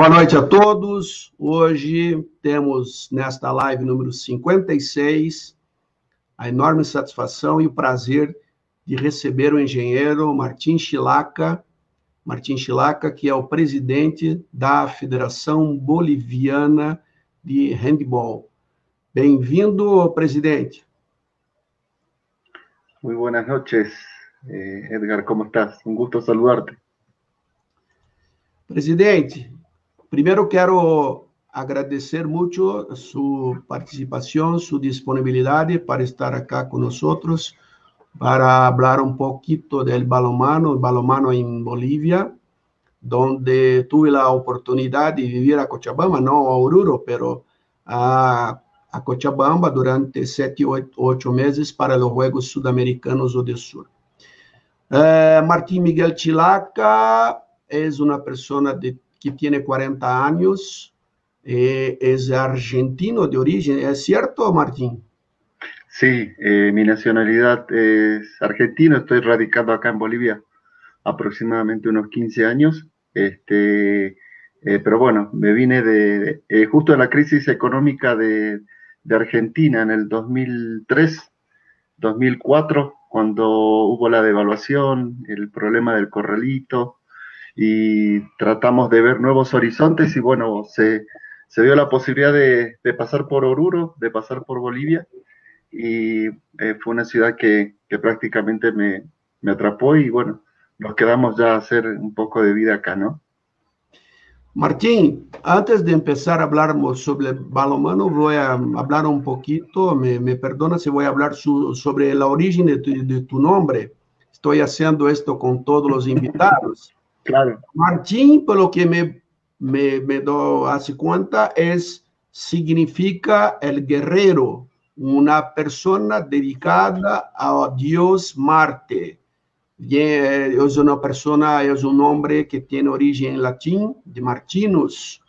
Boa noite a todos. Hoje temos nesta live número 56 a enorme satisfação e o prazer de receber o engenheiro Martim Chilaca, Martim Chilaca, que é o presidente da Federação Boliviana de Handball. Bem-vindo, presidente. Muy buenas noches, eh, Edgar, ¿cómo estás? Un gusto saludarte. Presidente, primeiro quero agradecer muito sua participação, sua disponibilidade para estar aqui conosco para falar um pouquinho do balomano, balomano em Bolívia, onde tive a oportunidade de viver a Cochabamba, não a Oruro, pero a a Cochabamba durante sete, oito, oito meses para os Juegos Sudamericanos do Sur. Eh, Martín Miguel Chilaca é uma pessoa de, que tem 40 anos, eh, é argentino de origem, ¿es cierto, Martín? Sí, eh, mi nacionalidad es argentino, estoy radicado acá en Bolivia aproximadamente unos 15 años, este, eh, pero bueno, me vine de, justo de la crisis económica de, de Argentina en el 2003, 2004, cuando hubo la devaluación, el problema del corralito, y tratamos de ver nuevos horizontes y bueno, se, se dio la posibilidad de, de, pasar por Oruro, de pasar por Bolivia, y eh, fue una ciudad que, que prácticamente me, me atrapó y bueno, nos quedamos ya a hacer un poco de vida acá, ¿no? Martín, antes de empezar a hablar sobre balomano, voy a hablar un poquito, me, me perdona si voy a hablar su, sobre la origen de tu, de tu, nombre. Estoy haciendo esto con todos los invitados. Claro. Martín, por lo que me, me, me doy hace cuenta, es, significa el guerrero, una persona dedicada a Dios Marte. es una persona, es un nombre que tiene origen en latín, de Martinus,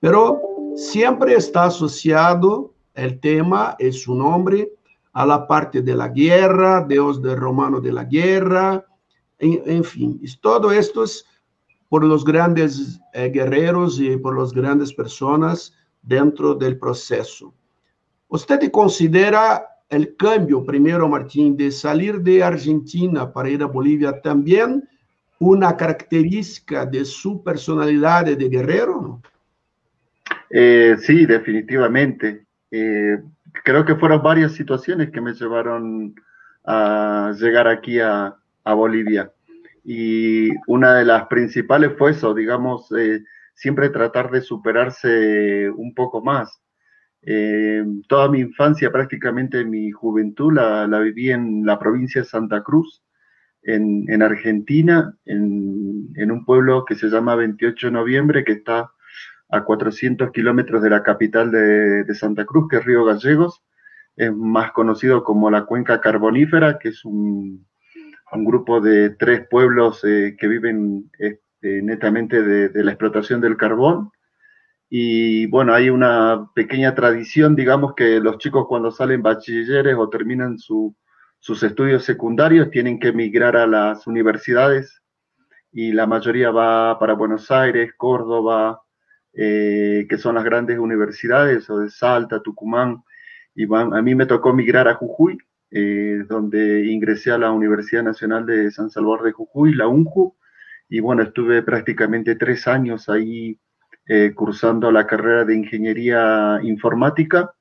pero siempre está asociado el tema, es su nombre, a la parte de la guerra, Dios del romano de la guerra, en, en fin, todo esto es por los grandes eh, guerreros y por las grandes personas dentro del proceso. ¿Usted considera el cambio, primero Martín, de salir de Argentina para ir a Bolivia también una característica de su personalidad de guerrero? Eh, sí, definitivamente. Eh, creo que fueron varias situaciones que me llevaron a llegar aquí a, a Bolivia. Y una de las principales fue eso, digamos, eh, siempre tratar de superarse un poco más. Eh, toda mi infancia, prácticamente mi juventud, la, la, viví en la provincia de Santa Cruz, en, en Argentina, en, en, un pueblo que se llama 28 de noviembre, que está a 400 kilómetros de la capital de, de, Santa Cruz, que es Río Gallegos. Es más conocido como la cuenca carbonífera, que es un, un grupo de tres pueblos eh, que viven este, netamente de, la explotación del carbón. Y bueno, hay una pequeña tradición, digamos, que los chicos cuando salen bachilleres o terminan su, sus estudios secundarios tienen que emigrar a las universidades. Y la mayoría va para Buenos Aires, Córdoba, eh, que son las grandes universidades, o de Salta, Tucumán, y a mí me tocó migrar a Jujuy, eh, donde ingresé a la Universidad Nacional de San Salvador de Jujuy, la UNJU, y bueno, estuve prácticamente tres años ahí eh, cursando la carrera de ingeniería informática.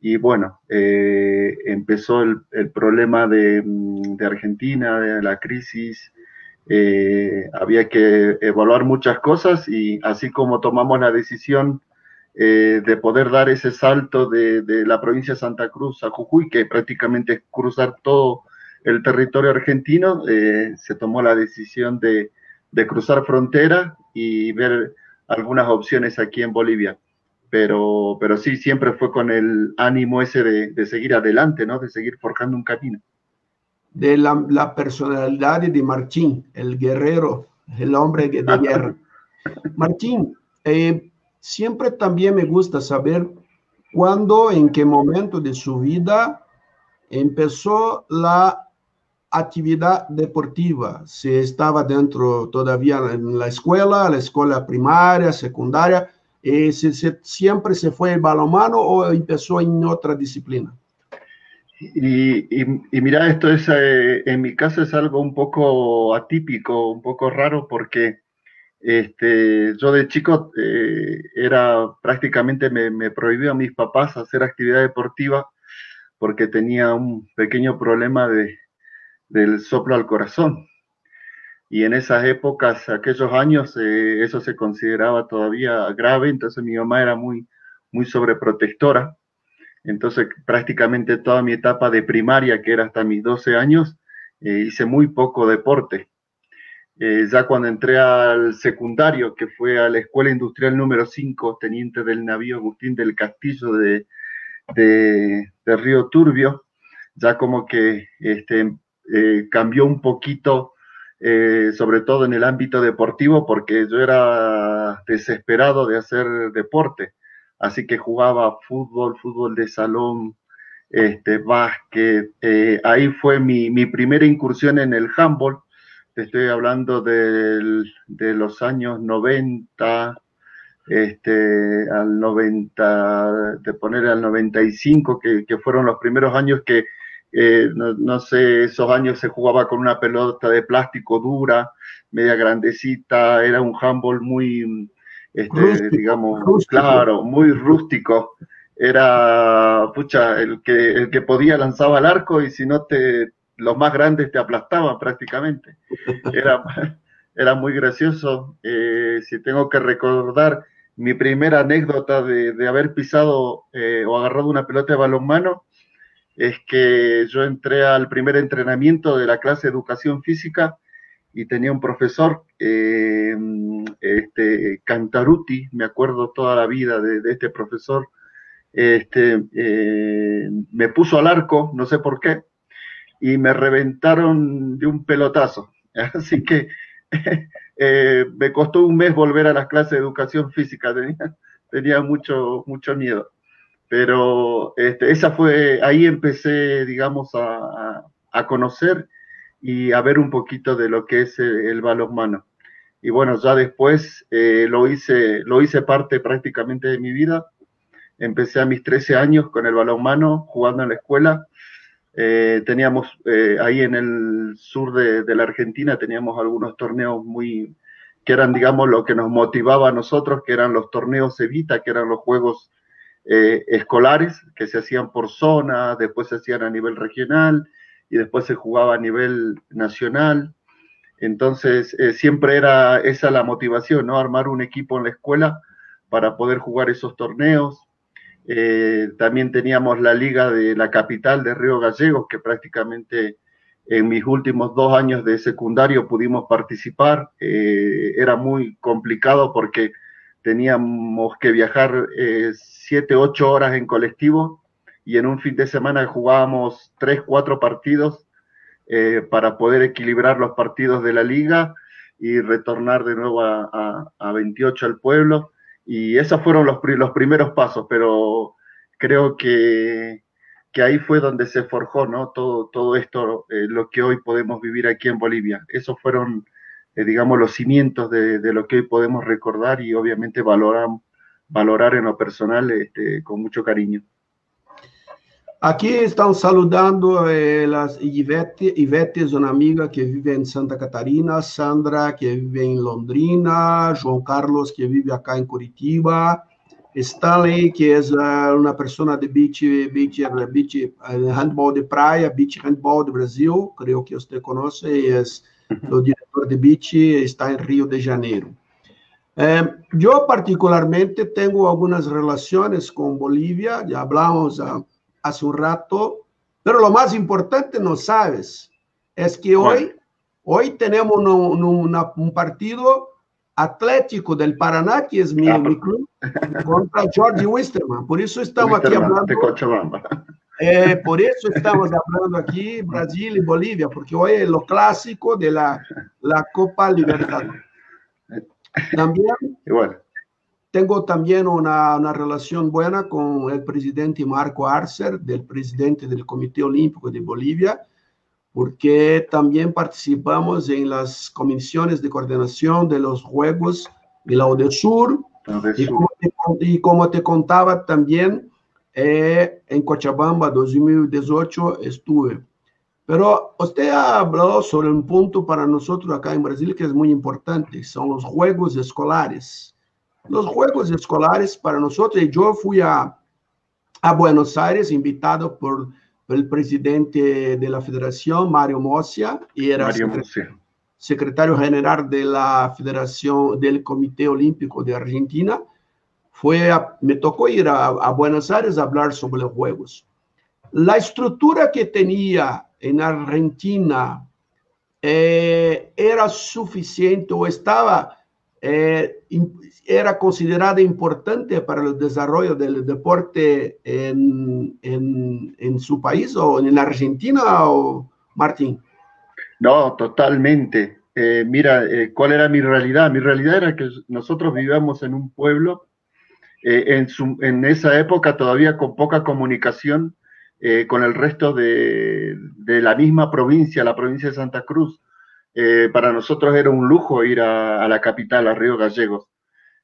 Y bueno, eh, empezó el, problema de, mm, de, Argentina, de la crisis, había que evaluar muchas cosas y así como tomamos la decisión eh, de poder dar ese salto de, de, la provincia de Santa Cruz a Jujuy, que prácticamente es cruzar todo el territorio argentino, eh, se tomó la decisión de, de cruzar frontera y ver algunas opciones aquí en Bolivia. Pero, pero sí, siempre fue con el ánimo ese de, de seguir adelante, ¿no? De seguir forjando un camino. De la, la personalidad de Martín, el guerrero, el hombre de guerra. Martín, eh, siempre también me gusta saber cuándo, en qué momento de su vida empezó la actividad deportiva, si estaba dentro todavía en la escuela, la escuela primaria, secundaria, eh, si, siempre se fue el balonmano o empezó en otra disciplina. Y, y, mira, esto es, eh, en mi caso es algo un poco atípico, un poco raro, porque este, yo de chico eh, era prácticamente me, prohibió a mis papás hacer actividad deportiva porque tenía un pequeño problema de, del soplo al corazón. Y en esas épocas, aquellos años, eh, eso se consideraba todavía grave, entonces mi mamá era muy, muy sobreprotectora. Entonces prácticamente toda mi etapa de primaria, que era hasta mis 12 años, eh, hice muy poco deporte. Eh, ya cuando entré al secundario, que fue a la Escuela Industrial número 5, teniente del navío Agustín del Castillo de, de, Río Turbio, ya como que este, eh, cambió un poquito, sobre todo en el ámbito deportivo, porque yo era desesperado de hacer deporte así que jugaba fútbol, fútbol de salón, este, básquet. Eh, ahí fue mi, mi, primera incursión en el handball. Estoy hablando de los años 90, este, al 90, de poner al 95, que, que fueron los primeros años que, eh, no, no, sé, esos años se jugaba con una pelota de plástico dura, media grandecita, era un handball muy, este, digamos, claro, muy rústico. Era, pucha, el que, el que podía lanzaba el arco y si no te, los más grandes te aplastaban prácticamente. Era, era muy gracioso. Eh, si tengo que recordar mi primera anécdota de, haber pisado eh, o agarrado una pelota de balonmano, es que yo entré al primer entrenamiento de la clase de educación física y tenía un profesor, eh, este, Cantaruti, me acuerdo toda la vida de, este profesor, este, me puso al arco, no sé por qué, y me reventaron de un pelotazo. Así que eh, me costó un mes volver a las clases de educación física, tenía, mucho, mucho miedo. Pero este, esa fue, ahí empecé, digamos, a, a conocer y a ver un poquito de lo que es eh, el, balonmano. Y bueno, ya después eh, lo, hice, lo hice parte prácticamente de mi vida. Empecé a mis 13 años con el balonmano, jugando en la escuela. Eh, teníamos ahí en el sur de, la Argentina, teníamos algunos torneos muy, que eran, digamos, lo que nos motivaba a nosotros, que eran los torneos Evita, que eran los juegos escolares que se hacían por zona, después se hacían a nivel regional y después se jugaba a nivel nacional. Entonces, eh, siempre era esa la motivación, ¿no? Armar un equipo en la escuela para poder jugar esos torneos. Eh, también teníamos la liga de la capital de Río Gallegos, que prácticamente en mis últimos dos años de secundario pudimos participar. Eh, era muy complicado porque teníamos que viajar siete, ocho horas en colectivo y en un fin de semana jugábamos tres, cuatro partidos eh, para poder equilibrar los partidos de la liga y retornar de nuevo a, a, 28 al pueblo. Y esos fueron los, los primeros pasos, pero creo que, que, ahí fue donde se forjó ¿no? todo, todo esto, eh, lo que hoy podemos vivir aquí en Bolivia. Esos fueron, eh, digamos, los cimientos de, de, lo que hoy podemos recordar y obviamente valorar, valorar en lo personal este, con mucho cariño. Aqui estão saludando eh, as Ivete, Ivete, uma amiga que vive em Santa Catarina, Sandra, que vive em Londrina, João Carlos, que vive acá em Curitiba, Stanley, que é uma pessoa de beach, beach, beach, handball de praia, beach handball do Brasil, creio que você conhece, é o diretor de beach, está em Rio de Janeiro. Eh, eu, particularmente, tenho algumas relações com Bolívia, já falamos hace un rato, pero lo más importante no sabes es que hoy, hoy tenemos un partido Atlético del Paraná, que es mi, ah, club, contra George Wisterman. Por eso estamos aquí hablando. Eh, por eso estamos hablando aquí Brasil y Bolivia, porque hoy es lo clásico de la, la Copa Libertadores. También, Igual. Tengo también una, una, relación buena con el presidente Marco Arcer, del presidente del Comité Olímpico de Bolivia, porque también participamos en las comisiones de coordinación de los Juegos de la ODESUR. Y como, te, y como te contaba también, eh, en Cochabamba 2018 estuve. Pero usted habló sobre un punto para nosotros acá en Brasil que es muy importante, son los juegos escolares. Los juegos escolares para nosotros, yo fui a, a Buenos Aires invitado por el presidente de la federación, Mario Mossia, y era Mario secretario, secretario general de la Federación del Comité Olímpico de Argentina. Fue a, me tocó ir a, a, Buenos Aires a hablar sobre los Juegos. La estructura que tenía en Argentina eh, era suficiente o estaba, eh, era considerada importante para el desarrollo del deporte en, en, en su país o en Argentina, o Martín? No, totalmente. Eh, mira, eh, ¿cuál era mi realidad? Mi realidad era que nosotros vivíamos en un pueblo, eh, en, su, en, esa época todavía con poca comunicación eh, con el resto de, de, la misma provincia, la provincia de Santa Cruz. Para nosotros era un lujo ir a, la capital, a Río Gallegos.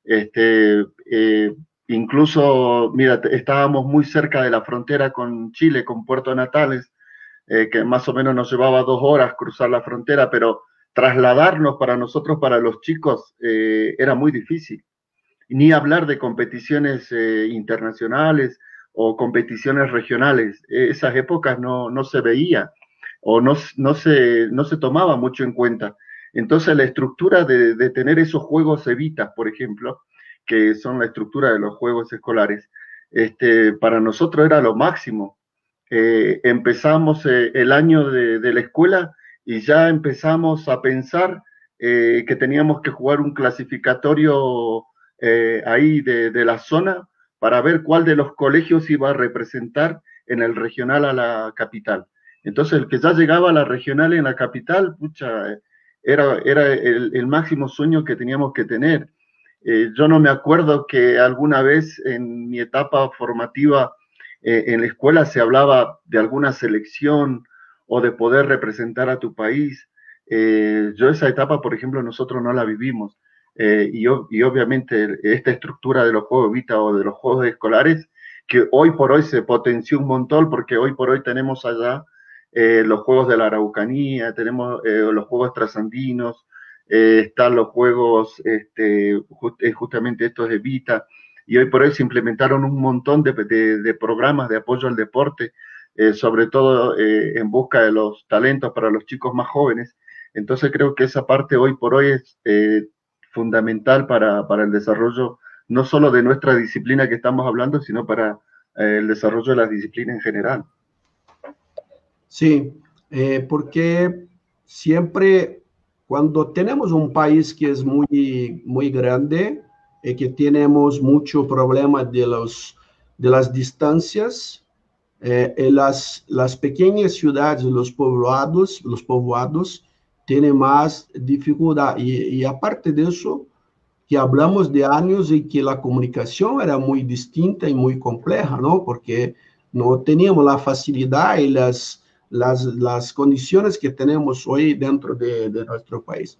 Este, eh, incluso, mira, estábamos muy cerca de la frontera con Chile, con Puerto Natales, eh, que más o menos nos llevaba dos horas cruzar la frontera, pero trasladarnos para nosotros, para los chicos, eh, era muy difícil. Ni hablar de competiciones eh, internacionales o competiciones regionales. Esas épocas no, no se veía o no, no, se, no se tomaba mucho en cuenta. Entonces la estructura de, de, tener esos juegos evitas, por ejemplo, que son la estructura de los juegos escolares, este, para nosotros era lo máximo. Eh, empezamos eh, el año de, de, la escuela y ya empezamos a pensar eh, que teníamos que jugar un clasificatorio ahí de, de, la zona para ver cuál de los colegios iba a representar en el regional a la capital. Entonces, el que ya llegaba a la regional en la capital, pucha, era, era el, el, máximo sueño que teníamos que tener. Eh, yo no me acuerdo que alguna vez en mi etapa formativa eh, en la escuela se hablaba de alguna selección o de poder representar a tu país. Eh, yo esa etapa, por ejemplo, nosotros no la vivimos. Y, y, obviamente esta estructura de los Juegos Vita o de los Juegos Escolares, que hoy por hoy se potenció un montón porque hoy por hoy tenemos allá eh, los juegos de la Araucanía, tenemos eh, los juegos trasandinos, eh, están los juegos, este, just, justamente estos de Vita, y hoy por hoy se implementaron un montón de programas de apoyo al deporte, sobre todo en busca de los talentos para los chicos más jóvenes. Entonces creo que esa parte hoy por hoy es fundamental para, para el desarrollo no solo de nuestra disciplina que estamos hablando, sino para el desarrollo de la disciplina en general. Sí, eh, porque siempre cuando tenemos un país que es muy, muy grande y que tenemos mucho problema de, los, de las distancias, eh, las, las pequeñas ciudades, los poblados, los povoados, tienen más dificultad. Y, y aparte de eso, que hablamos de años en que la comunicación era muy distinta y muy compleja, ¿no? Porque no teníamos la facilidad y las, las, las condiciones que tenemos hoy dentro de, nuestro país.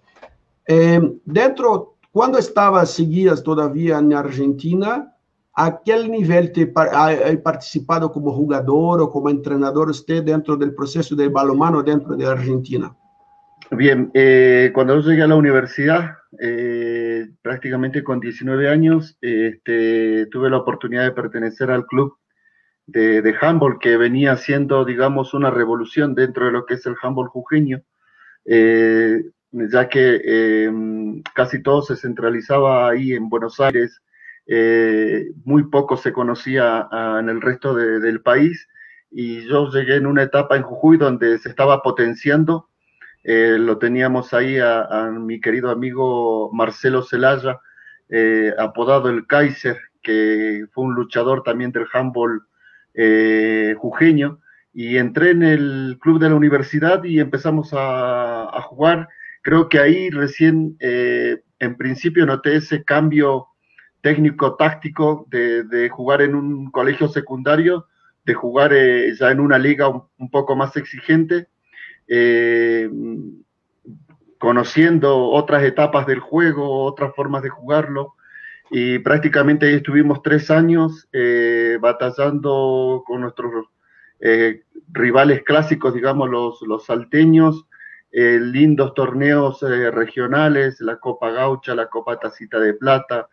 Eh, dentro, cuando estabas, seguías todavía en Argentina, ¿a qué nivel te ha, participado como jugador o como entrenador usted dentro del proceso de balonmano dentro de Argentina? Bien, eh, cuando yo llegué a la universidad, eh, prácticamente con 19 años, este, tuve la oportunidad de pertenecer al club de, de handball que venía siendo, digamos, una revolución dentro de lo que es el handball jujeño, eh, ya que eh, casi todo se centralizaba ahí en Buenos Aires, eh, muy poco se conocía a, en el resto de, del país y yo llegué en una etapa en Jujuy donde se estaba potenciando, lo teníamos ahí a, a, mi querido amigo Marcelo Celaya, apodado el Kaiser, que fue un luchador también del handball eh, jujeño y entré en el club de la universidad y empezamos a, jugar. Creo que ahí recién, eh, en principio, noté ese cambio técnico-táctico de, jugar en un colegio secundario, de jugar eh, ya en una liga un poco más exigente. conociendo otras etapas del juego, otras formas de jugarlo. Y prácticamente ahí estuvimos tres años batallando con nuestros rivales clásicos, digamos, los, los salteños, eh, lindos torneos eh, regionales, la Copa Gaucha, la Copa Tacita de Plata.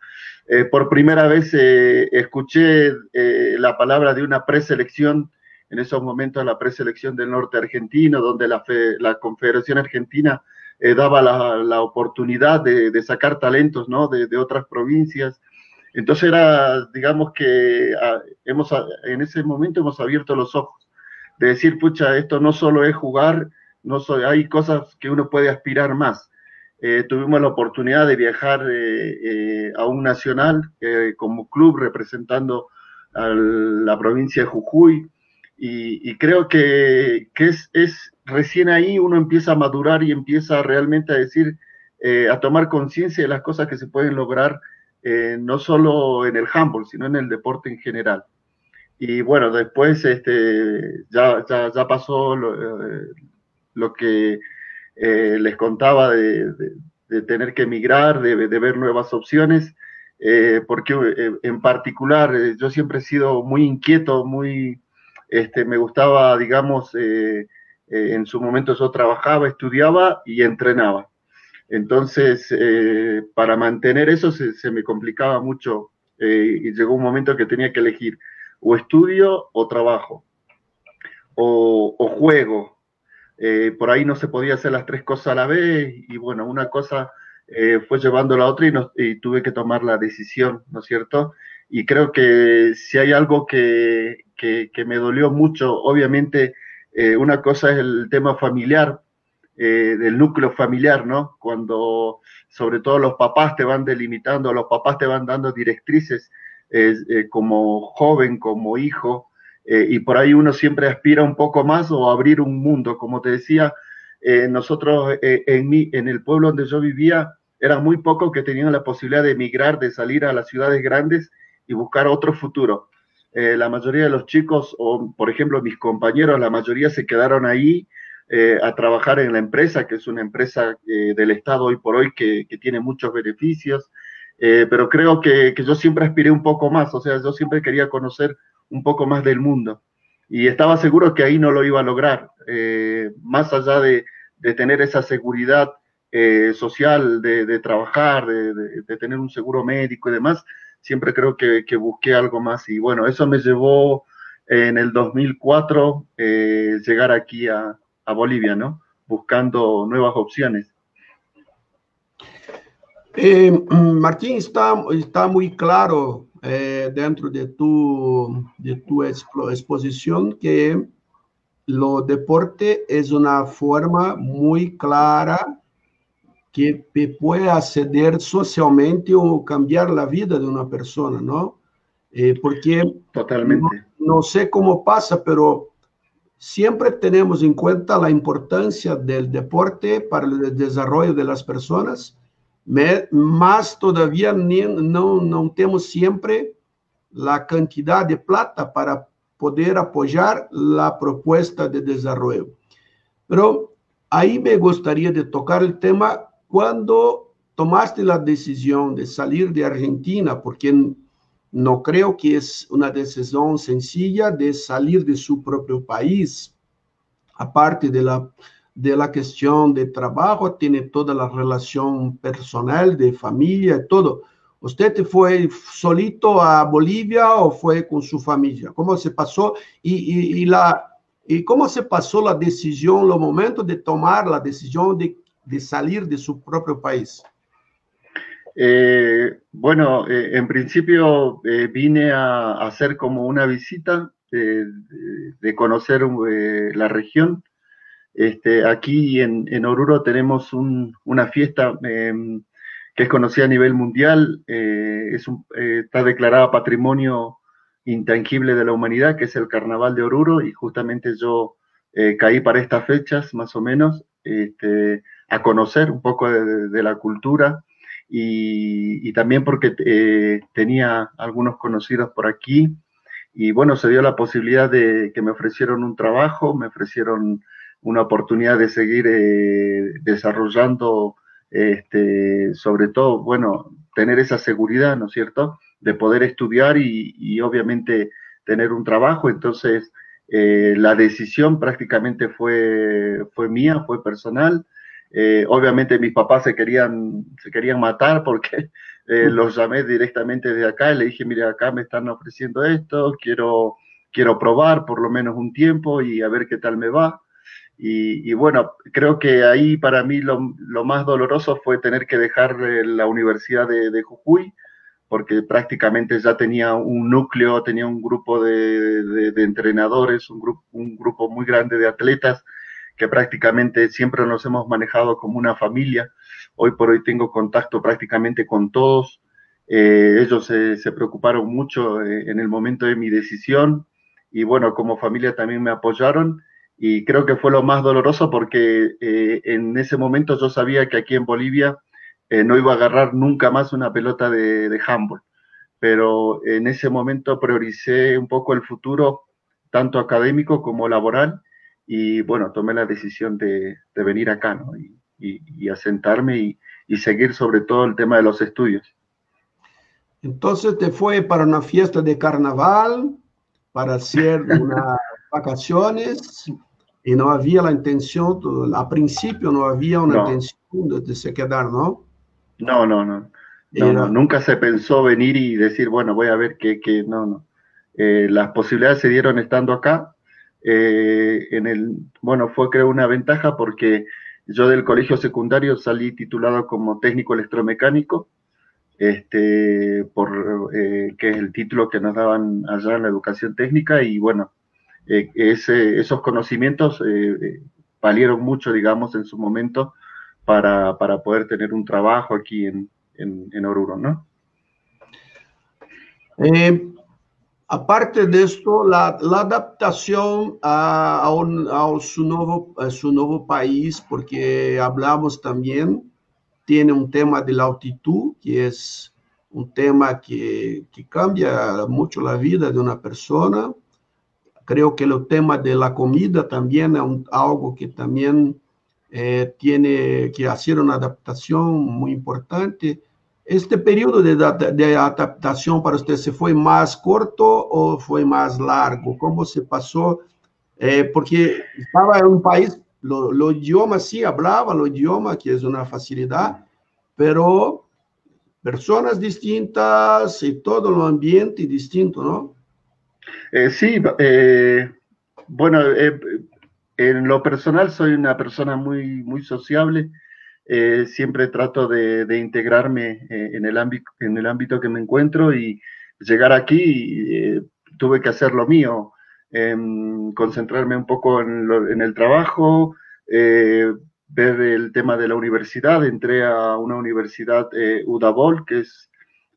Eh, por primera vez escuché la palabra de una preselección, en esos momentos la preselección del norte argentino, donde la, la Confederación Argentina daba la, oportunidad de, sacar talentos ¿no? de, otras provincias. Entonces era, digamos que ah, hemos, en ese momento hemos abierto los ojos de decir, pucha, esto no solo es jugar, no soy, hay cosas que uno puede aspirar más. Eh, tuvimos la oportunidad de viajar eh, eh, a un nacional como club representando a la provincia de Jujuy y, creo que, es, es, recién ahí uno empieza a madurar y empieza realmente a decir, a tomar conciencia de las cosas que se pueden lograr no solo en el handball, sino en el deporte en general. Y bueno, después este, ya, ya, ya pasó lo que eh, les contaba de, tener que emigrar, de, ver nuevas opciones, eh, porque eh, en particular yo siempre he sido muy inquieto, muy, este, me gustaba, digamos, en su momento yo trabajaba, estudiaba y entrenaba. Entonces, para mantener eso se, me complicaba mucho y llegó un momento que tenía que elegir o estudio o trabajo, o, juego, eh, por ahí no se podía hacer las tres cosas a la vez y bueno, una cosa eh, fue llevando la otra y, tuve que tomar la decisión, ¿no es cierto? Y creo que si hay algo que, me dolió mucho, obviamente eh, una cosa es el tema familiar, del núcleo familiar, ¿no? Cuando sobre todo los papás te van delimitando, los papás te van dando directrices como joven, como hijo, eh, y por ahí uno siempre aspira un poco más o abrir un mundo. Como te decía, eh, nosotros eh, en, mi, en el pueblo donde yo vivía, eran muy pocos que tenían la posibilidad de emigrar, de salir a las ciudades grandes y buscar otro futuro. La mayoría de los chicos, o por ejemplo mis compañeros, la mayoría se quedaron ahí a trabajar en la empresa, que es una empresa del Estado hoy por hoy que, que tiene muchos beneficios. pero creo que, que yo siempre aspiré un poco más, o sea, yo siempre quería conocer un poco más del mundo. Y estaba seguro que ahí no lo iba a lograr, eh, más allá de, tener esa seguridad eh, social, de, trabajar, de, tener un seguro médico y demás, siempre creo que, busqué algo más. Y bueno, eso me llevó en el 2004 eh, llegar aquí a, Bolivia, ¿no? Buscando nuevas opciones. Martín, está, está muy claro eh, dentro de tu, de tu exposición que lo deporte es una forma muy clara que puede acceder socialmente o cambiar la vida de una persona, ¿no? Eh, porque Totalmente. No, no, sé cómo pasa, pero siempre tenemos en cuenta la importancia del deporte para el desarrollo de las personas mas todavía não, não temos sempre a quantidade de plata para poder apoiar a proposta de desenvolvimento. Pero aí me gostaria de tocar o tema quando tomaste a decisão de sair de Argentina, porque não creio que é uma decisão sencilla de sair de seu próprio país, aparte de la de la cuestión de trabajo, tiene toda la relación personal, de familia, todo. ¿Usted fue solito a Bolivia o fue con su familia? ¿Cómo se pasó? Y, y, la, y cómo se pasó la decisión, los momentos de tomar la decisión de, de salir de su propio país? Eh, bueno, eh, en principio eh, vine a, hacer como una visita de conocer la región este, aquí en, Oruro tenemos una fiesta em, que es conocida a nivel mundial, eh, es eh, está declarada Patrimonio Intangible de la Humanidad, que es el Carnaval de Oruro, y justamente yo eh, caí para estas fechas, más o menos, este, a conocer un poco de, la cultura y, también porque tenía algunos conocidos por aquí. Y bueno, se dio la posibilidad de que me ofrecieron un trabajo, me ofrecieron una oportunidad de seguir desarrollando, este, sobre todo, bueno, tener esa seguridad, ¿no es cierto?, de poder estudiar y, obviamente tener un trabajo. Entonces, la decisión prácticamente fue, fue mía, fue personal. Obviamente mis papás se querían, se querían matar porque eh, los llamé directamente de acá y le dije, mire, acá me están ofreciendo esto, quiero, quiero probar por lo menos un tiempo y a ver qué tal me va. Y, bueno, creo que ahí para mí lo, más doloroso fue tener que dejar eh, la Universidad de, Jujuy, porque prácticamente ya tenía un núcleo, tenía un grupo de, entrenadores, un grupo, un grupo muy grande de atletas que prácticamente siempre nos hemos manejado como una familia. Hoy por hoy tengo contacto prácticamente con todos. Eh, ellos se, preocuparon mucho eh, en el momento de mi decisión y bueno, como familia también me apoyaron y creo que fue lo más doloroso porque eh, en ese momento yo sabía que aquí en Bolivia no iba a agarrar nunca más una pelota de, de handball, pero en ese momento prioricé un poco el futuro, tanto académico como laboral, y bueno, tomé la decisión de, de venir acá, ¿no? y, asentarme y, y, seguir sobre todo el tema de los estudios. Entonces te fue para una fiesta de carnaval, para hacer unas vacaciones y no había la intención, a principio no había una intención de, se quedar, ¿no? No, no, no. no, nunca se pensó venir y decir, bueno, voy a ver qué, qué no, no. Eh, las posibilidades se dieron estando acá. Eh, en el, bueno, fue creo una ventaja porque yo del colegio secundario salí titulado como técnico electromecánico, este, por, eh, que es el título que nos daban allá en la educación técnica y bueno, eh, esos conocimientos eh, valieron mucho, digamos, en su momento para, para poder tener un trabajo aquí en, en, en Oruro, ¿no? Aparte de esto, la, adaptación a, su, nuevo, país, porque hablamos también, tiene un tema de la altitud, que es un tema que, cambia mucho la vida de una persona. Creo que el tema de la comida también es algo que también eh, tiene que hacer una adaptación muy importante. Este período de, de, adaptação para você se foi mais curto ou foi mais largo? Como se passou? Eh, porque estava em um país, o idioma sim, falava o idioma, que é uma facilidade, pero pessoas distintas e todo o ambiente distinto, não? Eh, sí, eh, bueno, eh, en lo personal soy una persona muy, muy sociable. Eh, siempre trato de, integrarme eh, en, el ámbito, en el ámbito que me encuentro y llegar aquí eh, tuve que hacer lo mío, em, concentrarme un poco en, el trabajo, ver el tema de la universidad. Entré a una universidad UDABOL, que es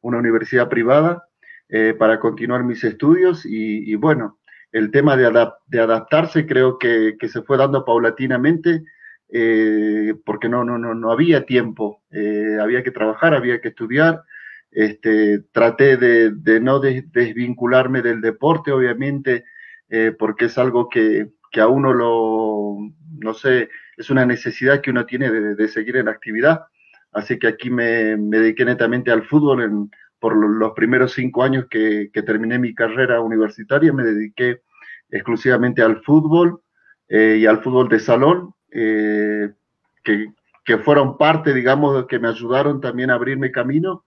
una universidad privada, para continuar mis estudios y, bueno, el tema de, de adaptarse creo que, se fue dando paulatinamente eh, porque no, no, no, no había tiempo, eh, había que trabajar, había que estudiar. Este, traté de, de no desvincularme del deporte, obviamente, eh, porque es algo que, que, a uno lo, no sé, es una necesidad que uno tiene de, de seguir en actividad. Así que aquí me, me dediqué netamente al fútbol. En, por los primeros cinco años que, que, terminé mi carrera universitaria, me dediqué exclusivamente al fútbol y al fútbol de salón eh, que, que, fueron parte, digamos, que me ayudaron también a abrirme camino,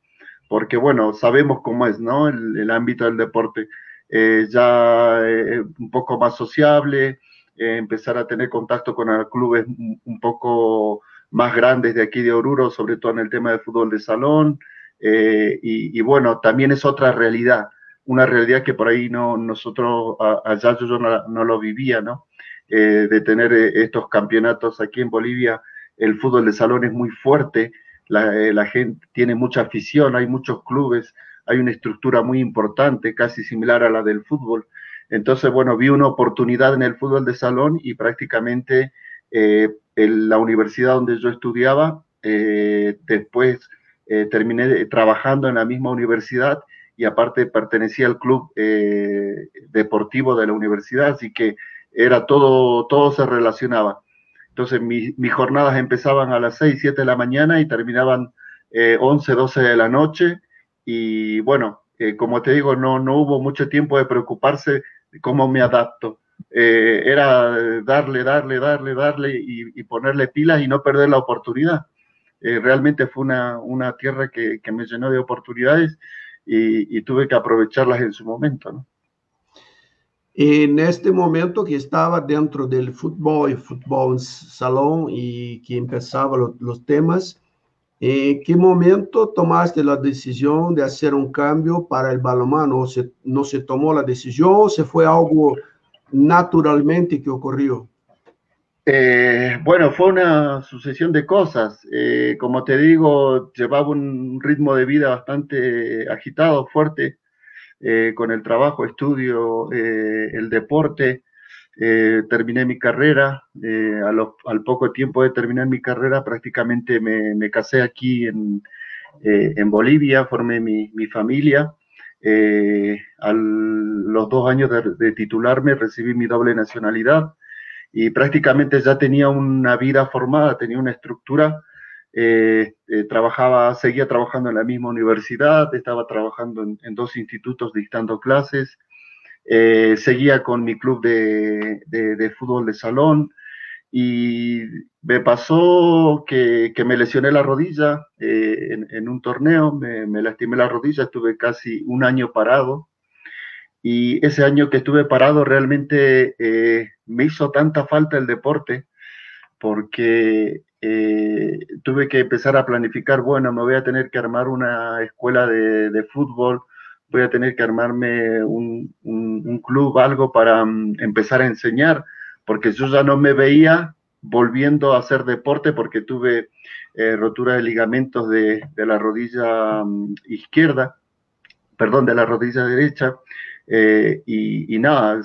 porque bueno, sabemos cómo es, ¿no? El, ámbito del deporte. Eh, ya eh, un poco más sociable, empezar a tener contacto con clubes un poco más grandes de aquí de Oruro, sobre todo en el tema de fútbol de salón. Y, bueno, también es otra realidad, una realidad que por ahí no nosotros allá yo no, no lo vivía, ¿no? Eh, de tener eh, estos campeonatos aquí en Bolivia. El fútbol de salón es muy fuerte, eh, la, gente tiene mucha afición, hay muchos clubes, hay una estructura muy importante, casi similar a la del fútbol. Entonces, bueno, vi una oportunidad en el fútbol de salón y prácticamente en la universidad donde yo estudiaba, después terminé trabajando en la misma universidad y aparte pertenecía al club deportivo de la universidad, así que era todo, todo se relacionaba. Entonces mis jornadas empezaban a las 6, 7 de la mañana y terminaban 11, eh, 12 de la noche. Y bueno, eh, como te digo, no, no hubo mucho tiempo de preocuparse de cómo me adapto. Eh, era darle, darle, darle, darle y, ponerle pilas y no perder la oportunidad. realmente fue una, una tierra que, que, me llenó de oportunidades y, y, tuve que aprovecharlas en su momento. ¿no? En este momento que estaba dentro del fútbol y fútbol salón y que empezaba los temas, ¿en qué momento tomaste la decisión de hacer un cambio para el balonmano? ¿No se tomó la decisión o se fue algo naturalmente que ocurrió? Eh, bueno, fue una sucesión de cosas. Eh, como te digo, llevaba un ritmo de vida bastante agitado, fuerte. Eh, con el trabajo, estudio, eh, el deporte. Eh, terminé mi carrera. al poco tiempo de terminar mi carrera, prácticamente me, casé aquí en, Bolivia, formé mi, familia. a los dos años de, de titularme recibí mi doble nacionalidad y prácticamente ya tenía una vida formada, tenía una estructura eh, eh, trabajaba, seguía trabajando en la misma universidad, estaba trabajando en, dos institutos dictando clases, eh, seguía con mi club de, de, fútbol de salón y me pasó que, que me lesioné la rodilla en, en, un torneo, me, me, lastimé la rodilla, estuve casi un año parado. Y ese año que estuve parado realmente me hizo tanta falta el deporte porque eh, tuve que empezar a planificar, bueno, me voy a tener que armar una escuela de, fútbol, voy a tener que armarme un, club, algo para mm, empezar a enseñar, porque yo ya no me veía volviendo a hacer deporte porque tuve eh, rotura de ligamentos de, la rodilla mm, izquierda, perdón, de la rodilla derecha, eh, y, y, nada,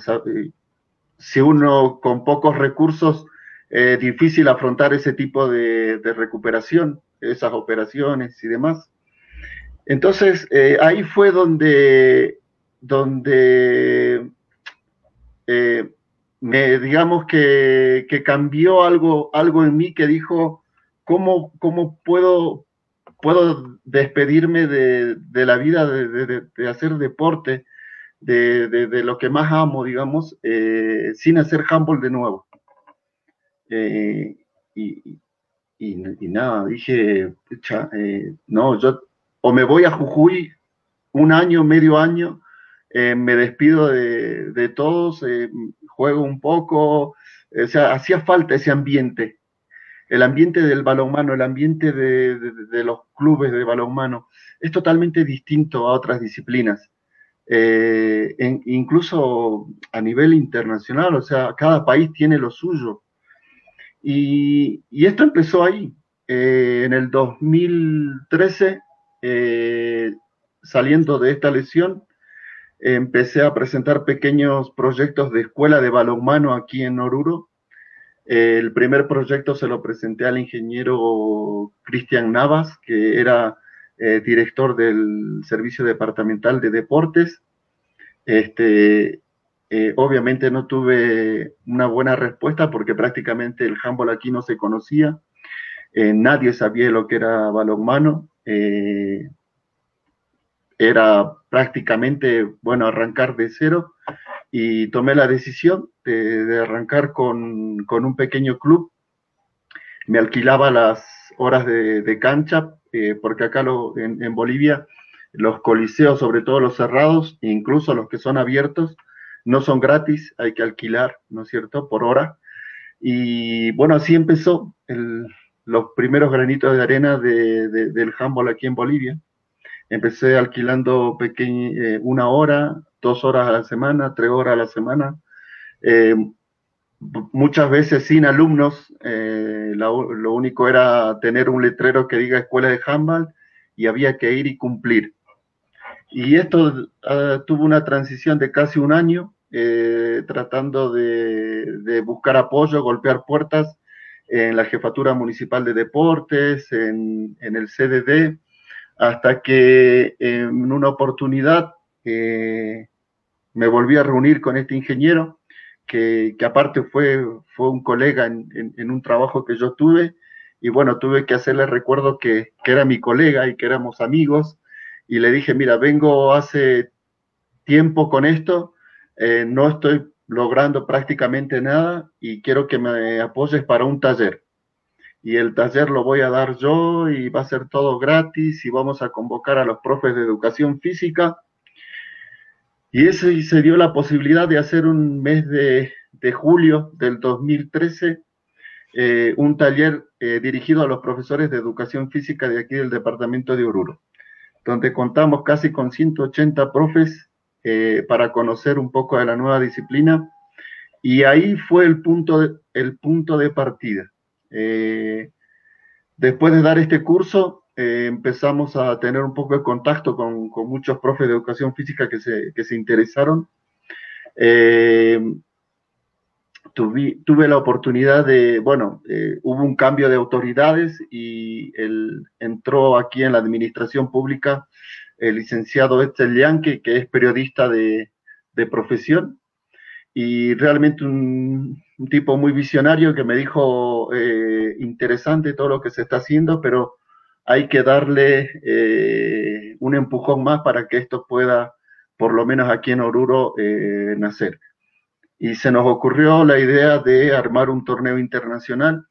si uno con pocos recursos eh, difícil afrontar ese tipo de, recuperación, esas operaciones y demás. Entonces, eh, ahí fue donde, donde eh, me, digamos que, cambió algo, algo en mí que dijo, ¿cómo, cómo puedo, puedo despedirme de, la vida de, hacer deporte, de, lo que más amo, digamos, sin hacer handball de nuevo? Eh, y, y, nada, dije, eh, no, yo o me voy a Jujuy un año, medio año, eh, me despido de, de todos, juego un poco, o sea, hacía falta ese ambiente, el ambiente del balonmano, el ambiente de, de, los clubes de balonmano, es totalmente distinto a otras disciplinas. incluso a nivel internacional, o sea, cada país tiene lo suyo. Y, esto empezó ahí. Eh, en el 2013, eh, saliendo de esta lesión, empecé a presentar pequeños proyectos de escuela de balonmano aquí en Oruro. el primer proyecto se lo presenté al ingeniero Cristian Navas, que era eh, director del Servicio Departamental de Deportes. Este, eh, obviamente no tuve una buena respuesta porque prácticamente el handball aquí no se conocía. Eh, nadie sabía lo que era balonmano. Eh, era prácticamente, bueno, arrancar de cero y tomé la decisión de, arrancar con, un pequeño club. Me alquilaba las horas de, cancha, porque acá en Bolivia los coliseos, sobre todo los cerrados, incluso los que son abiertos, no son gratis, hay que alquilar, ¿no es cierto?, por hora. Y bueno, así empezó los primeros granitos de arena del handball aquí en Bolivia. Empecé alquilando eh, una hora, dos horas a la semana, tres horas a la semana. Eh, muchas veces sin alumnos, eh, lo, único era tener un letrero que diga escuela de handball y había que ir y cumplir. Y esto ah, tuvo una transición de casi un año eh, tratando de, buscar apoyo, golpear puertas en la Jefatura Municipal de Deportes, en, el CDD, hasta que en una oportunidad eh, me volví a reunir con este ingeniero que, aparte fue, fue un colega en, un trabajo que yo tuve, y bueno, tuve que hacerle recuerdo que, que era mi colega y que éramos amigos, y le dije, mira, vengo hace tiempo con esto, eh, no estoy logrando prácticamente nada y quiero que me apoyes para un taller. Y el taller lo voy a dar yo y va a ser todo gratis y vamos a convocar a los profes de educación física. Y ese se dio la posibilidad de hacer un mes de, julio del 2013 eh, un taller eh, dirigido a los profesores de educación física de aquí del departamento de Oruro, donde contamos casi con 180 profes eh, para conocer un poco de la nueva disciplina. Y ahí fue el punto de, el punto de partida. Eh, después de dar este curso, eh, empezamos a tener un poco de contacto con, con muchos profes de educación física que se, que se interesaron. Tuve, tuve, la oportunidad de, bueno, hubo un cambio de autoridades y él entró aquí en la administración pública el licenciado Etzel Yanke, que es periodista de, profesión y realmente un, tipo muy visionario que me dijo eh, interesante todo lo que se está haciendo, pero hay que darle eh, un empujón más para que esto pueda, por lo menos aquí en Oruro, eh, nacer. Y se nos ocurrió la idea de armar un torneo internacional,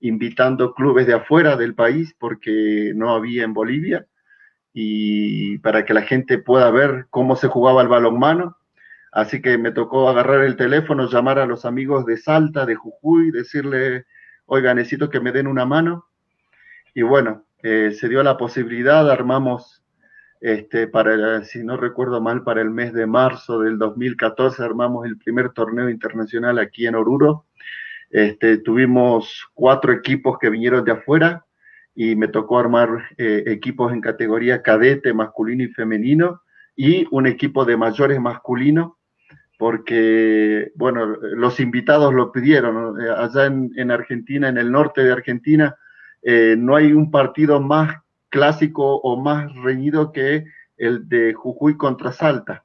invitando clubes de afuera del país, porque no había en Bolivia y para que la gente pueda ver cómo se jugaba el balonmano. Así que me tocó agarrar el teléfono, llamar a los amigos de Salta, de Jujuy, decirle, oiga, necesito que me den una mano. Y bueno, eh, se dio la posibilidad, armamos, este, para, si no recuerdo mal, para el mes de marzo del 2014, armamos el primer torneo internacional aquí en Oruro. Este, tuvimos cuatro equipos que vinieron de afuera, y me tocó armar eh, equipos en categoría cadete masculino y femenino y un equipo de mayores masculino porque, bueno, los invitados lo pidieron. Allá en, Argentina, en el norte de Argentina, eh, no hay un partido más clásico o más reñido que el de Jujuy contra Salta,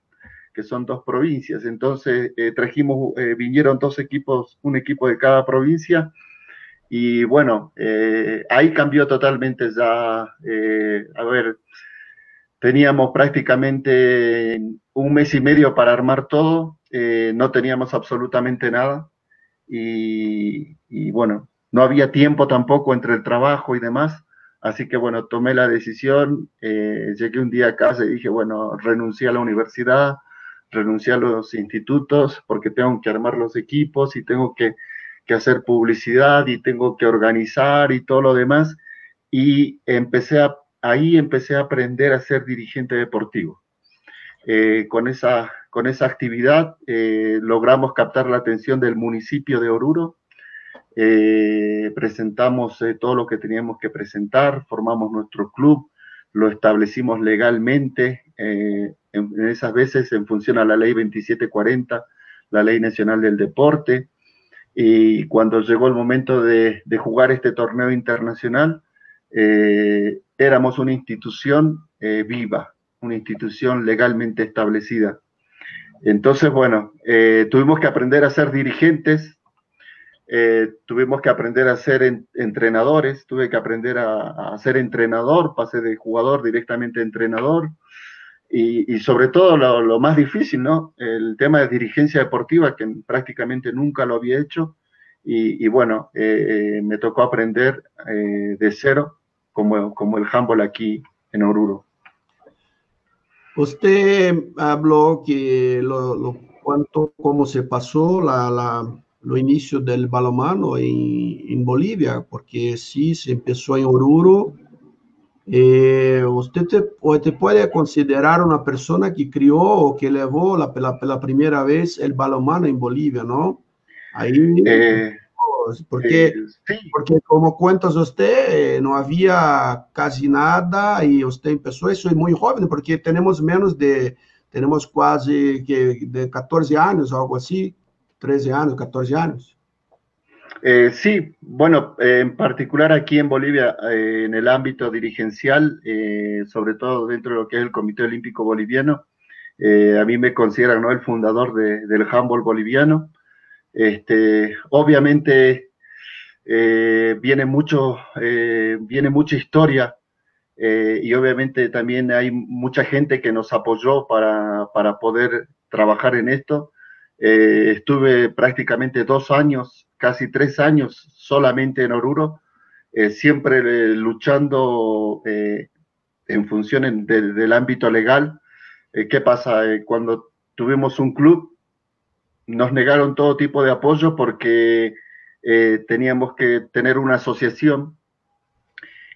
que son dos provincias. Entonces, trajimos, vinieron dos equipos, un equipo de cada provincia, y bueno, eh, ahí cambió totalmente ya, eh, a ver, teníamos prácticamente un mes y medio para armar todo, eh, no teníamos absolutamente nada y, bueno, no había tiempo tampoco entre el trabajo y demás, así que bueno, tomé la decisión, llegué un día a casa y dije, bueno, renuncié a la universidad, renuncié a los institutos porque tengo que armar los equipos y tengo que que hacer publicidad y tengo que organizar y todo lo demás. Y empecé a, ahí empecé a aprender a ser dirigente deportivo. Eh, con, esa, con esa actividad eh, logramos captar la atención del municipio de Oruro. Eh, presentamos todo lo que teníamos que presentar, formamos nuestro club, lo establecimos legalmente, en, en, esas veces en función a la ley 2740, la ley nacional del deporte, y cuando llegó el momento de, jugar este torneo internacional, eh, éramos una institución eh, viva, una institución legalmente establecida. Entonces, bueno, eh, tuvimos que aprender a ser dirigentes, tuvimos que aprender a ser entrenadores, tuve que aprender a, ser entrenador, pasé de jugador directamente a entrenador, y, sobre todo lo, más difícil, ¿no? El tema de dirigencia deportiva, que prácticamente nunca lo había hecho. Y, bueno, eh, eh, me tocó aprender eh, de cero como, como el handball aquí en Oruro. Usted habló que lo, lo cuánto, cómo se pasó la, la, lo inicio del balomano en, en Bolivia, porque sí, se empezó en Oruro, eh, usted te, te, puede considerar una persona que crió o que llevó la, la, la primera vez el balonmano en Bolivia, ¿no? Ahí, eh, porque, eh, sí. porque como cuentas usted, no había casi nada y usted empezó eso y muy joven, porque tenemos menos de, tenemos casi que de 14 años, algo así, 13 años, 14 años. Eh, sí, bueno, en particular aquí en Bolivia, eh, en el ámbito dirigencial, eh, sobre todo dentro de lo que es el Comité Olímpico Boliviano, a mí me consideran ¿no? el fundador de, del handball boliviano. Este, obviamente eh, viene, mucho, eh, viene mucha historia eh, y obviamente también hay mucha gente que nos apoyó para, para poder trabajar en esto. Estuve prácticamente dos años, casi tres años solamente en Oruro, siempre luchando en función del ámbito legal. ¿Qué pasa? cuando tuvimos un club, nos negaron todo tipo de apoyo porque eh, teníamos que tener una asociación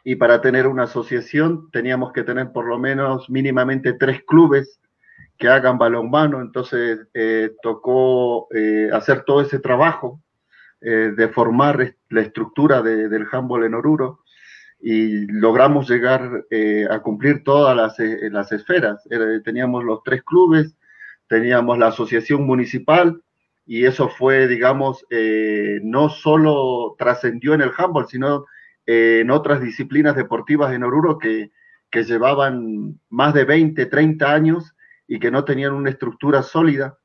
y para tener una asociación teníamos que tener por lo menos mínimamente tres clubes que hagan balonmano, entonces eh, tocó eh, hacer todo ese trabajo de formar la estructura del handball en Oruro y logramos llegar a cumplir todas las, las esferas. teníamos los tres clubes, teníamos la asociación municipal, y eso fue, digamos, eh, no solo trascendió en el handball, sino eh, en otras disciplinas deportivas en Oruro que, que llevaban más de 20, 30 años y que no tenían una estructura sólida.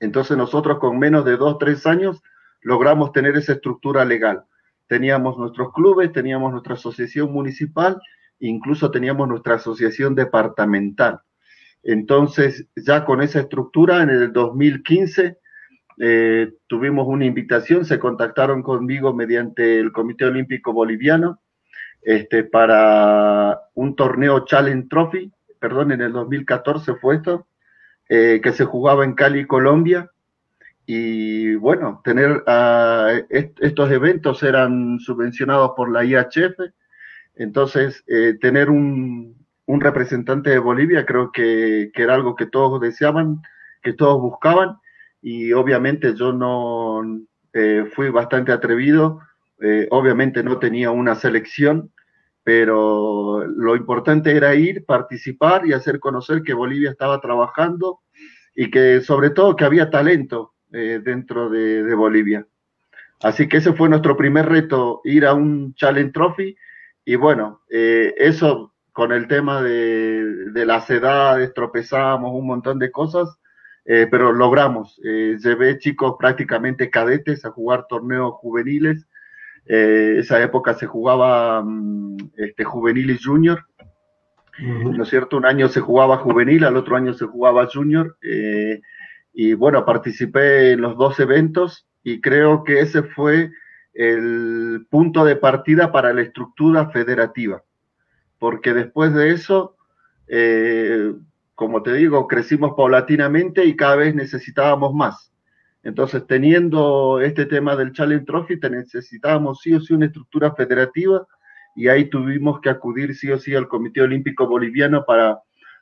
Entonces nosotros con menos de 2, 3 años logramos tener esa estructura legal. Teníamos nuestros clubes, teníamos nuestra asociación municipal, incluso teníamos nuestra asociación departamental. Entonces, ya con esa estructura, en el 2015 eh, tuvimos una invitación, se contactaron conmigo mediante el Comité Olímpico Boliviano este, para un torneo Challenge Trophy, perdón, en el 2014 fue esto, eh, que se jugaba en Cali, Colombia. Y bueno, tener estos eventos eran subvencionados por la IHF, entonces eh, tener un, representante de Bolivia creo que, era algo que todos deseaban, que todos buscaban. Y obviamente yo no eh, fui bastante atrevido, obviamente no tenía una selección, pero lo importante era ir, participar y hacer conocer que Bolivia estaba trabajando y que sobre todo que había talento eh, dentro de, Bolivia. Así que ese fue nuestro primer reto, ir a un Challenge Trophy y bueno, eso con el tema de, de las edades, tropezamos un montón de cosas, eh, pero logramos. Eh, llevé chicos prácticamente cadetes a jugar torneos juveniles. Eh, esa época se jugaba mm, este, juvenil y junior. ¿No es cierto? Un año se jugaba juvenil, al otro año se jugaba junior. Eh, y bueno, participé en los dos eventos y creo que ese fue el punto de partida para la estructura federativa. Porque después de eso, eh, como te digo, crecimos paulatinamente y cada vez necesitábamos más. Entonces, teniendo este tema del Challenge Trophy, necesitábamos sí o sí una estructura federativa y ahí tuvimos que acudir sí o sí al Comité Olímpico Boliviano para,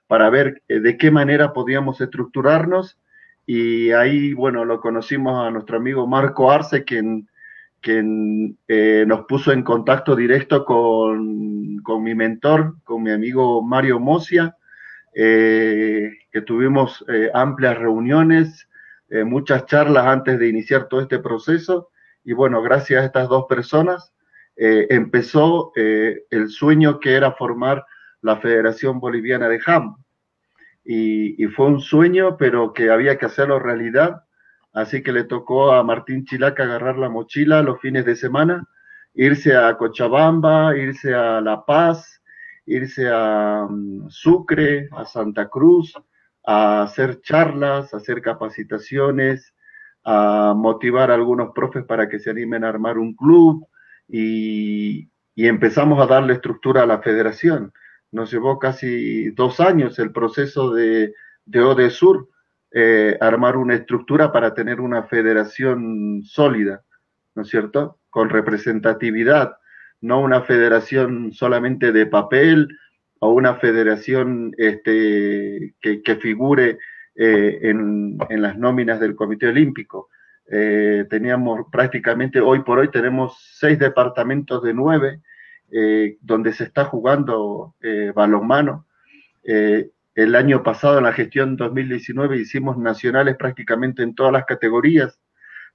para ver eh, de qué manera podíamos estructurarnos. Y ahí, bueno, lo conocimos a nuestro amigo Marco Arce, quien, quien eh, nos puso en contacto directo con, con mi mentor, con mi amigo Mario Mosia, eh, que tuvimos eh, amplias reuniones, eh, muchas charlas antes de iniciar todo este proceso. Y bueno, gracias a estas dos personas empezó el sueño que era formar la Federación Boliviana de HAM. Y, y, fue un sueño, pero que había que hacerlo realidad. Así que le tocó a Martín Chilaca agarrar la mochila los fines de semana, irse a Cochabamba, irse a La Paz, irse a mm, Sucre, a Santa Cruz, a hacer charlas, a hacer capacitaciones, a motivar a algunos profes para que se animen a armar un club y, empezamos a darle estructura a la federación. Nos llevó casi dos años el proceso de, de ODESUR, eh, armar una estructura para tener una federación sólida, ¿no es cierto? Con representatividad, no una federación solamente de papel o una federación este, que, figure eh, en, las nóminas del Comité Olímpico. Eh, teníamos prácticamente, hoy por hoy tenemos seis departamentos de nueve eh, donde se está jugando balonmano. el año pasado, en la gestión 2019, hicimos nacionales prácticamente en todas las categorías.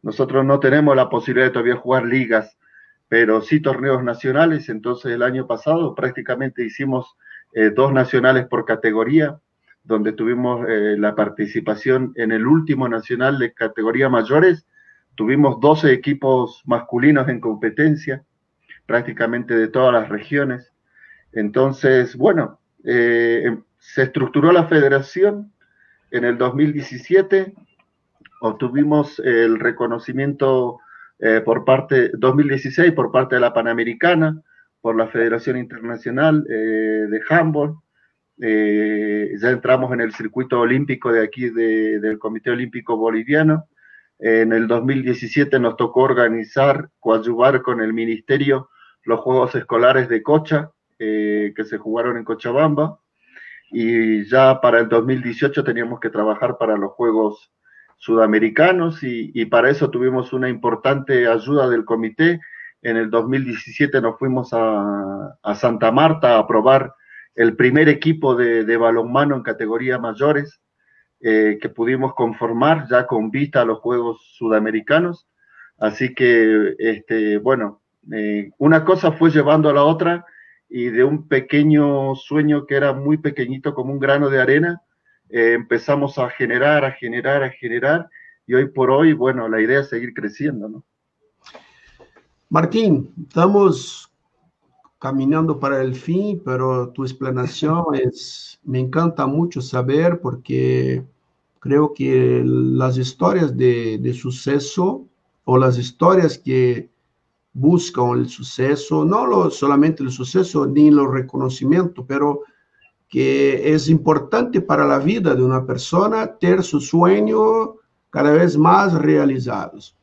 Nosotros no tenemos la posibilidad de todavía jugar ligas pero sí torneos nacionales. Entonces el año pasado prácticamente hicimos eh, dos nacionales por categoría, donde tuvimos eh, la participación en el último nacional de categoría mayores, tuvimos 12 equipos masculinos en competencia, prácticamente de todas las regiones. Entonces, bueno, eh, em, se estructuró la federación. En el 2017, obtuvimos el reconocimiento eh, por parte, 2016 por parte de la Panamericana, por la Federación Internacional eh, de Handball. ya entramos en el circuito olímpico de aquí del Comité Olímpico Boliviano. En el 2017 nos tocó organizar, coadyuvar con el Ministerio los Juegos Escolares de Cocha, eh, que se jugaron en Cochabamba. Y ya para el 2018 teníamos que trabajar para los Juegos Sudamericanos y, para eso tuvimos una importante ayuda del comité. En el 2017 nos fuimos a, Santa Marta a probar el primer equipo de, de balonmano en categoría mayores eh, que pudimos conformar ya con vista a los Juegos Sudamericanos. Así que, este, bueno, eh, una cosa fue llevando a la otra y de un pequeño sueño que era muy pequeñito como un grano de arena, eh, empezamos a generar, a generar, a generar y hoy por hoy, bueno, la idea es seguir creciendo, ¿no? Martín, estamos caminando para el fin, pero tu explanación es, me encanta mucho saber porque creo que las historias de, de suceso o las historias que buscan el suceso, no lo, solamente el suceso ni el reconocimiento, pero que es importante para la vida de una persona tener su sueño cada vez más realizados.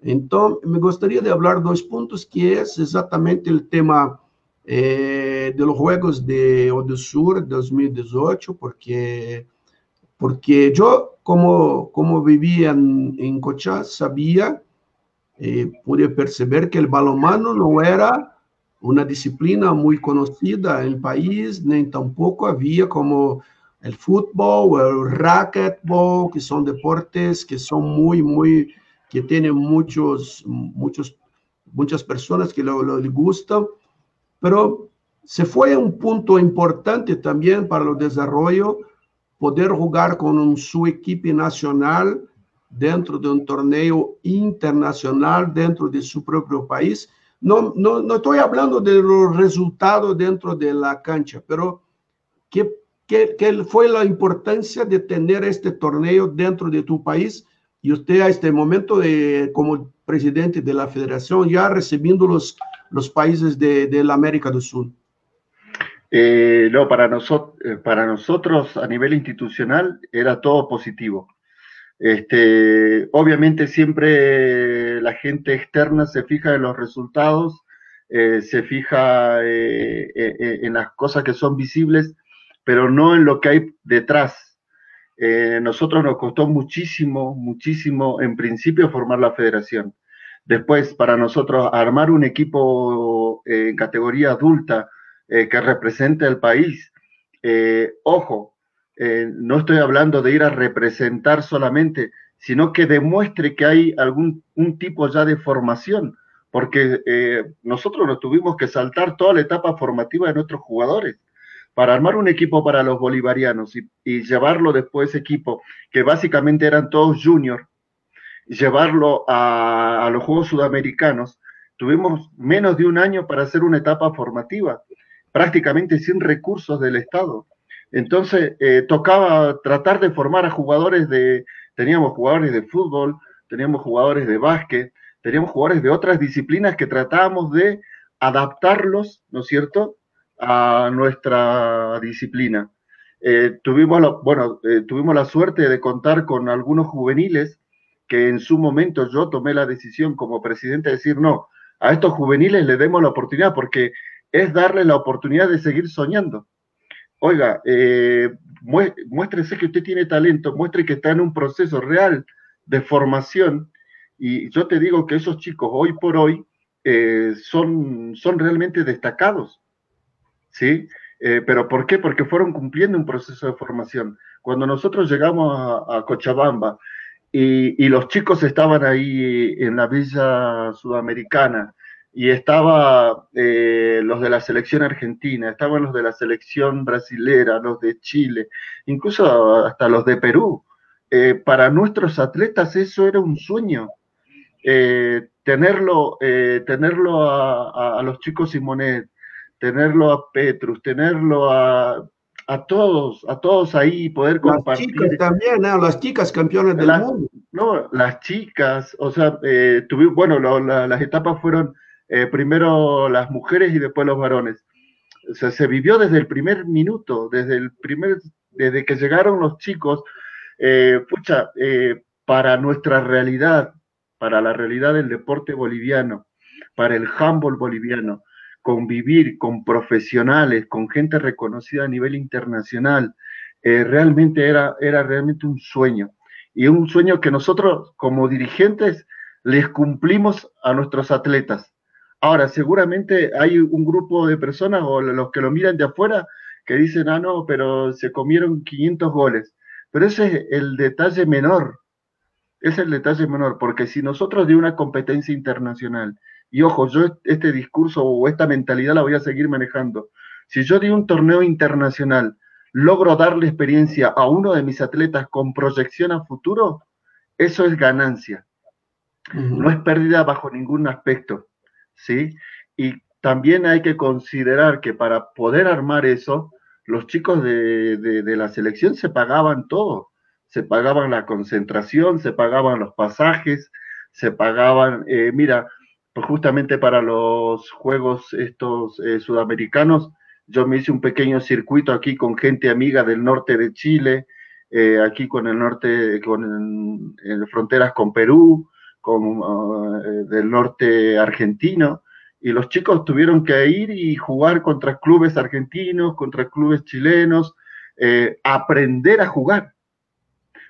Entonces, me gustaría de hablar dos puntos, que es exactamente el tema eh, de los Juegos de Odesur 2018, porque, porque yo, como, como vivía en, en Cochá, sabía eh, pude perceber que el balonmano no era una disciplina muy conocida en el país, ni tampoco había como el fútbol o el racquetball, que son deportes que son muy, muy, que tienen muchos, muchos, muchas personas que lo, lo gustan, pero se fue un punto importante también para el desarrollo poder jugar con su equipo nacional dentro de un torneo internacional dentro de su propio país. No, no, no estoy hablando de los resultados dentro de la cancha, pero ¿qué, qué, qué fue la importancia de tener este torneo dentro de tu país? Y usted a este momento, de, como presidente de la federación, ya recibiendo los, los países de, de la América del Sur. Eh, no, para, nosotros, eh, para nosotros a nivel institucional era todo positivo. Este, obviamente siempre la gente externa se fija en los resultados, eh, se fija eh, eh, en las cosas que son visibles, pero no en lo que hay detrás. Nosotros nos costó muchísimo, muchísimo en principio formar la federación. Después, para nosotros, armar un equipo en categoría adulta que represente al país. ojo, eh, no estoy hablando de ir a representar solamente, sino que demuestre que hay algún un tipo ya de formación, porque eh, nosotros nos tuvimos que saltar toda la etapa formativa de nuestros jugadores para armar un equipo para los bolivarianos y, llevarlo después equipo, que básicamente eran todos junior, y llevarlo a, a los Juegos Sudamericanos, tuvimos menos de un año para hacer una etapa formativa, prácticamente sin recursos del Estado. Entonces, eh, tocaba tratar de formar a jugadores de, teníamos jugadores de fútbol, teníamos jugadores de básquet, teníamos jugadores de otras disciplinas que tratábamos de adaptarlos, ¿no es cierto?, a nuestra disciplina. Eh, tuvimos, la, bueno, eh, tuvimos la suerte de contar con algunos juveniles que en su momento yo tomé la decisión como presidente de decir, no, a estos juveniles le demos la oportunidad porque es darle la oportunidad de seguir soñando oiga, eh, muéstrese que usted tiene talento, muestre que está en un proceso real de formación. Y yo te digo que esos chicos hoy por hoy eh, son, son realmente destacados. ¿Sí? Eh, ¿Pero por qué? Porque fueron cumpliendo un proceso de formación. Cuando nosotros llegamos a, Cochabamba y, los chicos estaban ahí en la villa sudamericana, y estaba eh, los de la selección argentina, estaban los de la selección brasilera, los de Chile, incluso hasta los de Perú. Eh, para nuestros atletas eso era un sueño. tenerlo, tenerlo a, los chicos Simonet, tenerlo a Petrus, tenerlo a, a todos, a todos ahí, poder compartir. Las chicas también, las chicas campeones del mundo. No, las chicas, o sea, eh, bueno, las etapas fueron eh, primero las mujeres y después los varones. O sea, se vivió desde el primer minuto, desde el primer, desde que llegaron los chicos, eh, pucha, eh, para nuestra realidad, para la realidad del deporte boliviano, para el handball boliviano, convivir con profesionales, con gente reconocida a nivel internacional, eh, realmente era, era realmente un sueño. Y un sueño que nosotros como dirigentes les cumplimos a nuestros atletas. Ahora, seguramente hay un grupo de personas o los que lo miran de afuera que dicen, ah, no, pero se comieron 500 goles. Pero ese es el detalle menor. Es el detalle menor, porque si nosotros de una competencia internacional y ojo, yo este discurso o esta mentalidad la voy a seguir manejando. Si yo di un torneo internacional, logro darle experiencia a uno de mis atletas con proyección a futuro, eso es ganancia. No es pérdida bajo ningún aspecto. ¿sí? Y también hay que considerar que para poder armar eso, los chicos de, la selección se pagaban todo. Se pagaban la concentración, se pagaban los pasajes, se pagaban, eh, mira, justamente para los juegos estos eh, sudamericanos, yo me hice un pequeño circuito aquí con gente amiga del norte de Chile, eh, aquí con el norte, con fronteras con Perú, con eh, del norte argentino, y los chicos tuvieron que ir y jugar contra clubes argentinos, contra clubes chilenos, aprender a jugar.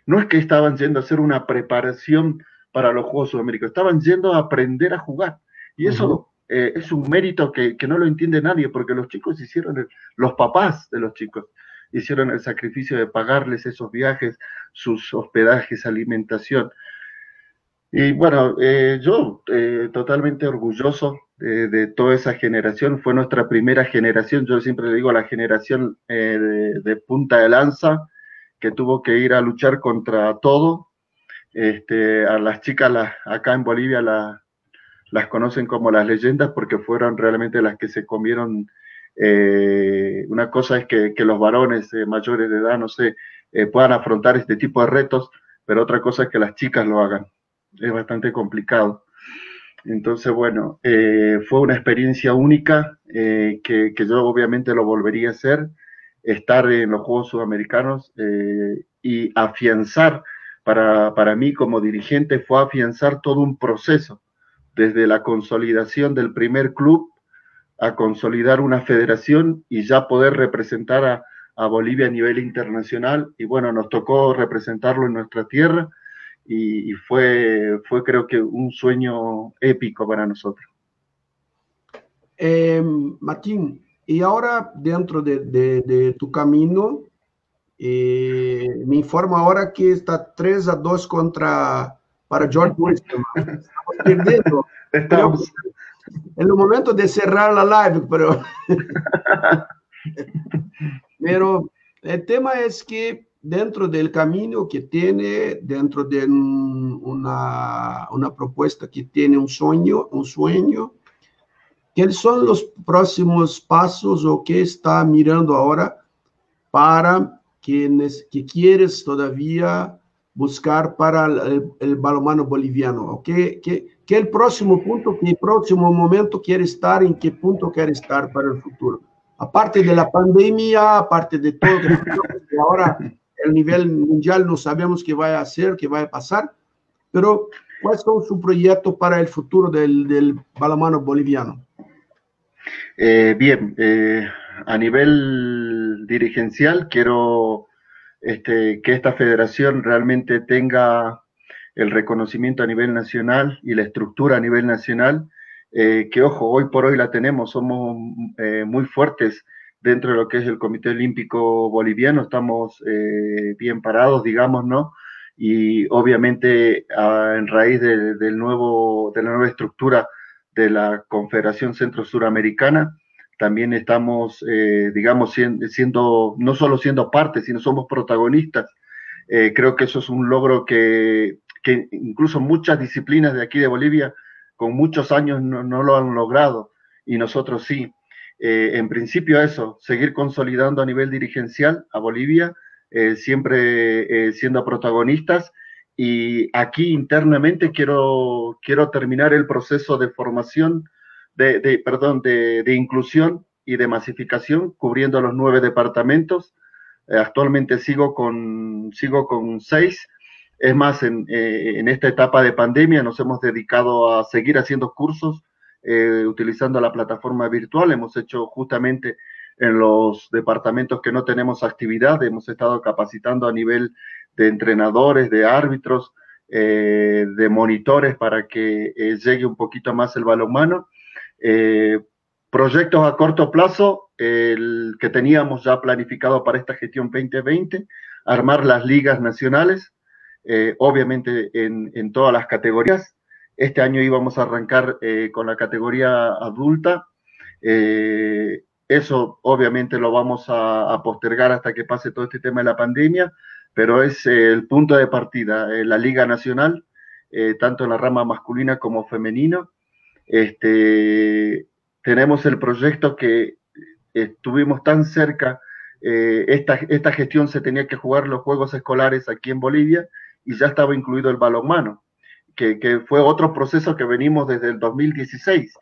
No es que estaban yendo a hacer una preparación para los Juegos Sudamericanos, estaban yendo a aprender a jugar. Y eso eh, es un mérito que, no lo entiende nadie, porque los chicos hicieron, los papás de los chicos hicieron el sacrificio de pagarles esos viajes, sus hospedajes, alimentación. Y bueno, eh, yo eh, totalmente orgulloso de, toda esa generación, fue nuestra primera generación, yo siempre le digo la generación de, punta de lanza, que tuvo que ir a luchar contra todo, este, a las chicas acá en Bolivia las conocen como las leyendas porque fueron realmente las que se comieron. Eh, una cosa es que, los varones eh, mayores de edad, no sé, eh, puedan afrontar este tipo de retos, pero otra cosa es que las chicas lo hagan. Es bastante complicado. Entonces, bueno, fue una experiencia única que, que, yo obviamente lo volvería a hacer, estar en los Juegos Sudamericanos y afianzar para, mí como dirigente fue afianzar todo un proceso, desde la consolidación del primer club a consolidar una federación y ya poder representar a, Bolivia a nivel internacional. Y bueno, nos tocó representarlo en nuestra tierra y, fue, fue creo que un sueño épico para nosotros. Eh, Martín, y ahora dentro de tu camino, e me informa agora que está 3 a 2 contra para George Winston. Estamos perdendo. Estamos. É o momento de cerrar a live, pero pero el tema es que dentro del camino que tiene, dentro de una, una propuesta que tiene un sueño, un sueño, ¿qué son los próximos pasos o qué está mirando ahora para que, quieres todavía buscar para el, balonmano boliviano? ¿Qué, qué, qué el próximo punto, qué próximo momento quiere estar, en qué punto quiere estar para el futuro? Aparte de la pandemia, aparte de todo, que ahora el nivel mundial no sabemos qué va a hacer, qué va a pasar, pero ¿cuáles son su proyecto para el futuro del, del balonmano boliviano? Eh, bien, eh, a nivel dirigencial, quiero este, que esta federación realmente tenga el reconocimiento a nivel nacional y la estructura a nivel nacional, eh, que ojo, hoy por hoy la tenemos, somos eh, muy fuertes dentro de lo que es el Comité Olímpico Boliviano, estamos eh, bien parados, digamos, ¿no? Y obviamente en raíz del nuevo, de la nueva estructura de la Confederación Centro Suramericana, también estamos, eh, digamos, siendo, no solo siendo parte, sino somos protagonistas. Eh, creo que eso es un logro que, que incluso muchas disciplinas de aquí de Bolivia con muchos años no, lo han logrado y nosotros sí. Eh, en principio eso, seguir consolidando a nivel dirigencial a Bolivia, siempre siendo protagonistas y aquí internamente quiero, quiero terminar el proceso de formación, de, perdón, de, de, inclusión y de masificación, cubriendo los nueve departamentos. Eh, actualmente sigo con, sigo con seis. Es más, en, eh, en, esta etapa de pandemia nos hemos dedicado a seguir haciendo cursos eh, utilizando la plataforma virtual. Hemos hecho justamente en los departamentos que no tenemos actividad, hemos estado capacitando a nivel de entrenadores, de árbitros, eh, de monitores para que eh, llegue un poquito más el balonmano. Eh, proyectos a corto plazo, el que teníamos ya planificado para esta gestión 2020, armar las ligas nacionales, obviamente en, en, todas las categorías. Este año íbamos a arrancar con la categoría adulta. eso obviamente lo vamos a, a postergar hasta que pase todo este tema de la pandemia pero es eh, el punto de partida, eh, la Liga Nacional, eh, tanto en la rama masculina como femenina. Este, tenemos el proyecto que estuvimos tan cerca, esta, esta gestión se tenía que jugar los Juegos Escolares aquí en Bolivia y ya estaba incluido el balonmano, que, que fue otro proceso que venimos desde el 2016.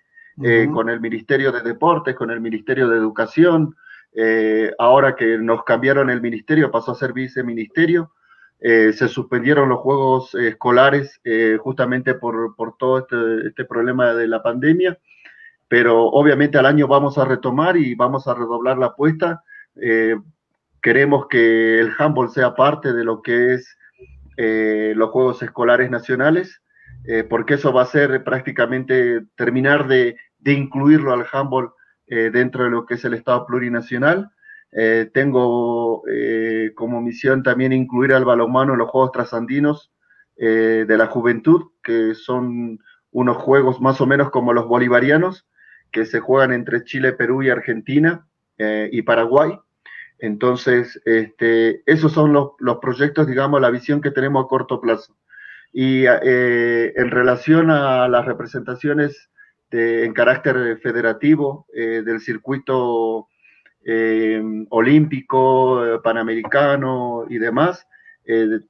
con el Ministerio de Deportes, con el Ministerio de Educación, eh, ahora que nos cambiaron el ministerio, pasó a ser viceministerio. Eh, se suspendieron los juegos escolares eh, justamente por, todo este, este, problema de la pandemia, pero obviamente al año vamos a retomar y vamos a redoblar la apuesta. queremos que el handball sea parte de lo que es los Juegos Escolares Nacionales, porque eso va a ser prácticamente terminar de, de incluirlo al handball eh, dentro de lo que es el Estado plurinacional. Eh, tengo eh, como misión también incluir al balonmano en los Juegos Trasandinos de la Juventud, que son unos juegos más o menos como los bolivarianos, que se juegan entre Chile, Perú y Argentina y Paraguay. Entonces, este, esos son los, proyectos, digamos, la visión que tenemos a corto plazo. Y en relación a las representaciones en carácter federativo eh, del circuito eh, olímpico, eh, panamericano y demás.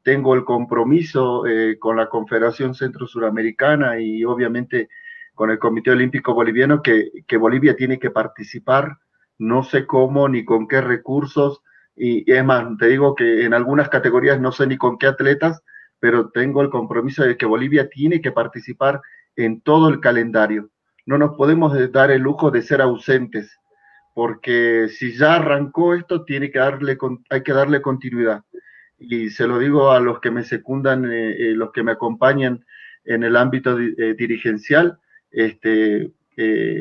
tengo el compromiso con la Confederación Centro Suramericana y obviamente con el Comité Olímpico Boliviano que, que, Bolivia tiene que participar, no sé cómo ni con qué recursos. Y, y es más, te digo que en algunas categorías no sé ni con qué atletas, pero tengo el compromiso de que Bolivia tiene que participar en todo el calendario no nos podemos dar el lujo de ser ausentes, porque si ya arrancó esto, tiene que darle, hay que darle continuidad. Y se lo digo a los que me secundan, eh, eh, los que me acompañan en el ámbito eh, dirigencial, este,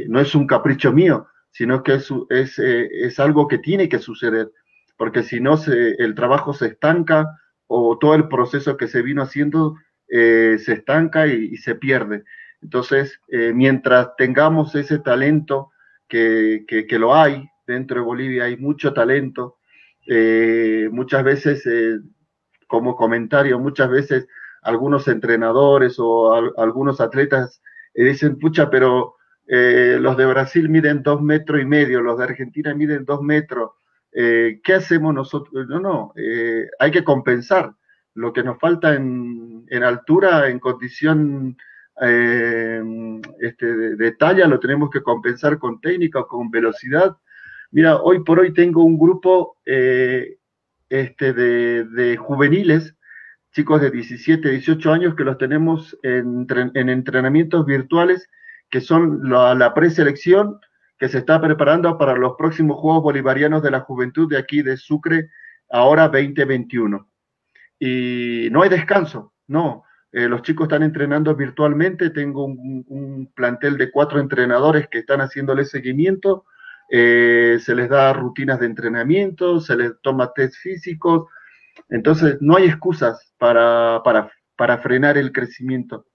no es un capricho mío, sino que es, es, es algo que tiene que suceder, porque si no, el trabajo se estanca o todo el proceso que se vino haciendo se estanca y se pierde. Entonces, eh, mientras tengamos ese talento, que, lo hay, dentro de Bolivia hay mucho talento, eh, muchas veces, eh, como comentario, muchas veces algunos entrenadores o algunos atletas dicen, pucha, pero los de Brasil miden dos metros y medio, los de Argentina miden dos metros, ¿qué hacemos nosotros? No, no, hay que compensar. Lo que nos falta en altura, en condición eh, este, de, talla, lo tenemos que compensar con técnica, con velocidad. Mira, hoy por hoy tengo un grupo eh, este, de, juveniles, chicos de 17, 18 años, que los tenemos en, entrenamientos virtuales, que son la, preselección que se está preparando para los próximos Juegos Bolivarianos de la Juventud de aquí de Sucre, ahora 2021. Y no hay descanso, no. Eh, los chicos están entrenando virtualmente. Tengo un, plantel de cuatro entrenadores que están haciéndole seguimiento. Eh, se les da rutinas de entrenamiento, se les toma test físicos. Entonces, no hay excusas para, para, frenar el crecimiento.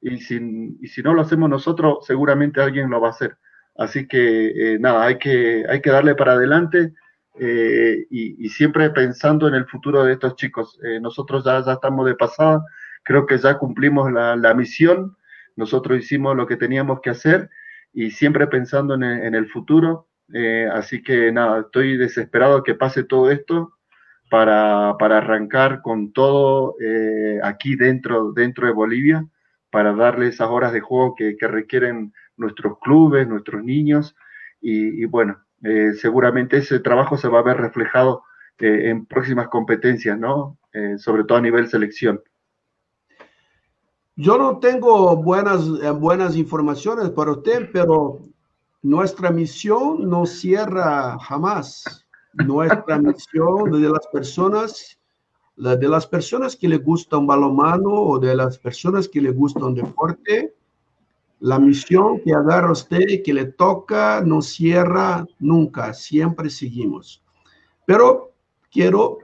Y si, si, no lo hacemos nosotros, seguramente alguien lo va a hacer. Así que, eh, nada, hay que, hay que darle para adelante. y, siempre pensando en el futuro de estos chicos. nosotros ya, ya estamos de pasada, creo que ya cumplimos la, misión, nosotros hicimos lo que teníamos que hacer y siempre pensando en el, futuro. Eh, así que nada, estoy desesperado que pase todo esto para, arrancar con todo eh, aquí dentro, dentro de Bolivia, para darle esas horas de juego que, requieren nuestros clubes, nuestros niños. Y, bueno, eh, seguramente ese trabajo se va a ver reflejado en próximas competencias, ¿no? sobre todo a nivel selección. Yo no tengo buenas, eh, buenas informaciones para usted, pero nuestra misión no cierra jamás. Nuestra misión de las personas, de las personas que le gusta un balonmano o de las personas que le gusta un deporte, la misión que agarra usted y que le toca no cierra nunca, siempre seguimos. Pero quiero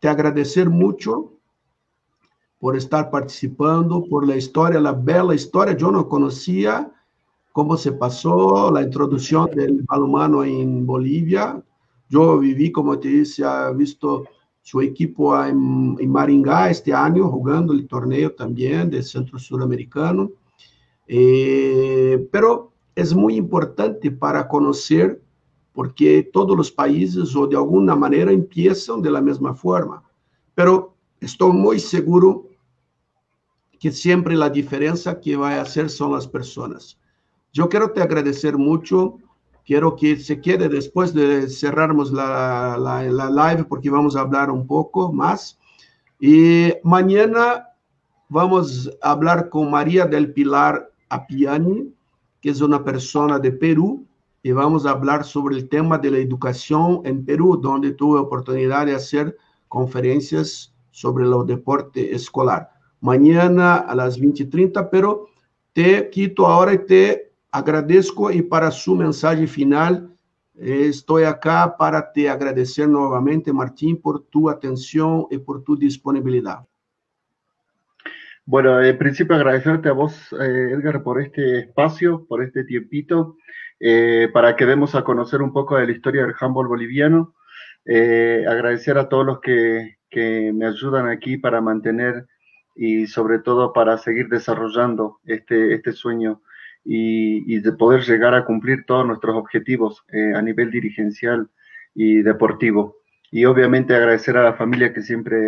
te agradecer mucho por estar participando, por la historia, la bella historia. Yo no conocía cómo se pasó la introducción del balonmano en Bolivia. Yo viví, como te dije, he visto su equipo en, Maringá este año jugando el torneo también del Centro Suramericano. Eh, es muy importante para conocer porque todos los países o de alguna manera empiezan de la forma. Pero estoy muy seguro que siempre la diferencia que va a hacer son las personas. Yo quiero te agradecer mucho. Quiero que se quede después de cerrarmos la, la, live porque vamos a hablar un poco más. Y mañana vamos a hablar con María del Pilar Apiani, que es una persona de Perú, y vamos a hablar sobre el tema de la educación en Perú, donde tuve oportunidad de hacer conferencias sobre el deporte escolar mañana a las 20:30, pero te quito ahora y te agradezco y para su mensaje final estoy acá para te agradecer nuevamente, Martín, por tu atención y por tu disponibilidad. Bueno, en principio agradecerte a vos, eh, Edgar, por este espacio, por este tiempito, eh, para que demos a conocer un poco de la historia del handball boliviano. Eh, agradecer a todos los que, que me ayudan aquí para mantener y sobre todo para seguir desarrollando este, este sueño y, de poder llegar a cumplir todos nuestros objetivos eh, a nivel dirigencial y deportivo. Y obviamente agradecer a la familia que siempre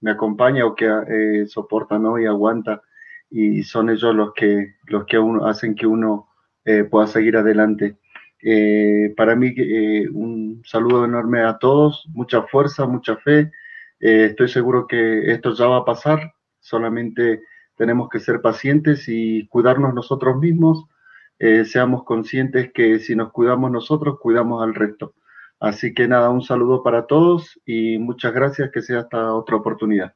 me acompaña o que eh, soporta ¿no? y aguanta y son ellos los que, los que uno, hacen que uno eh, pueda seguir adelante. para mí un saludo enorme a todos, mucha fuerza, mucha fe. estoy seguro que esto ya va a pasar, solamente tenemos que ser pacientes y cuidarnos nosotros mismos. Eh, seamos conscientes que si nos cuidamos nosotros, cuidamos al resto. Así que nada, un saludo para todos y muchas gracias, que sea hasta otra oportunidad.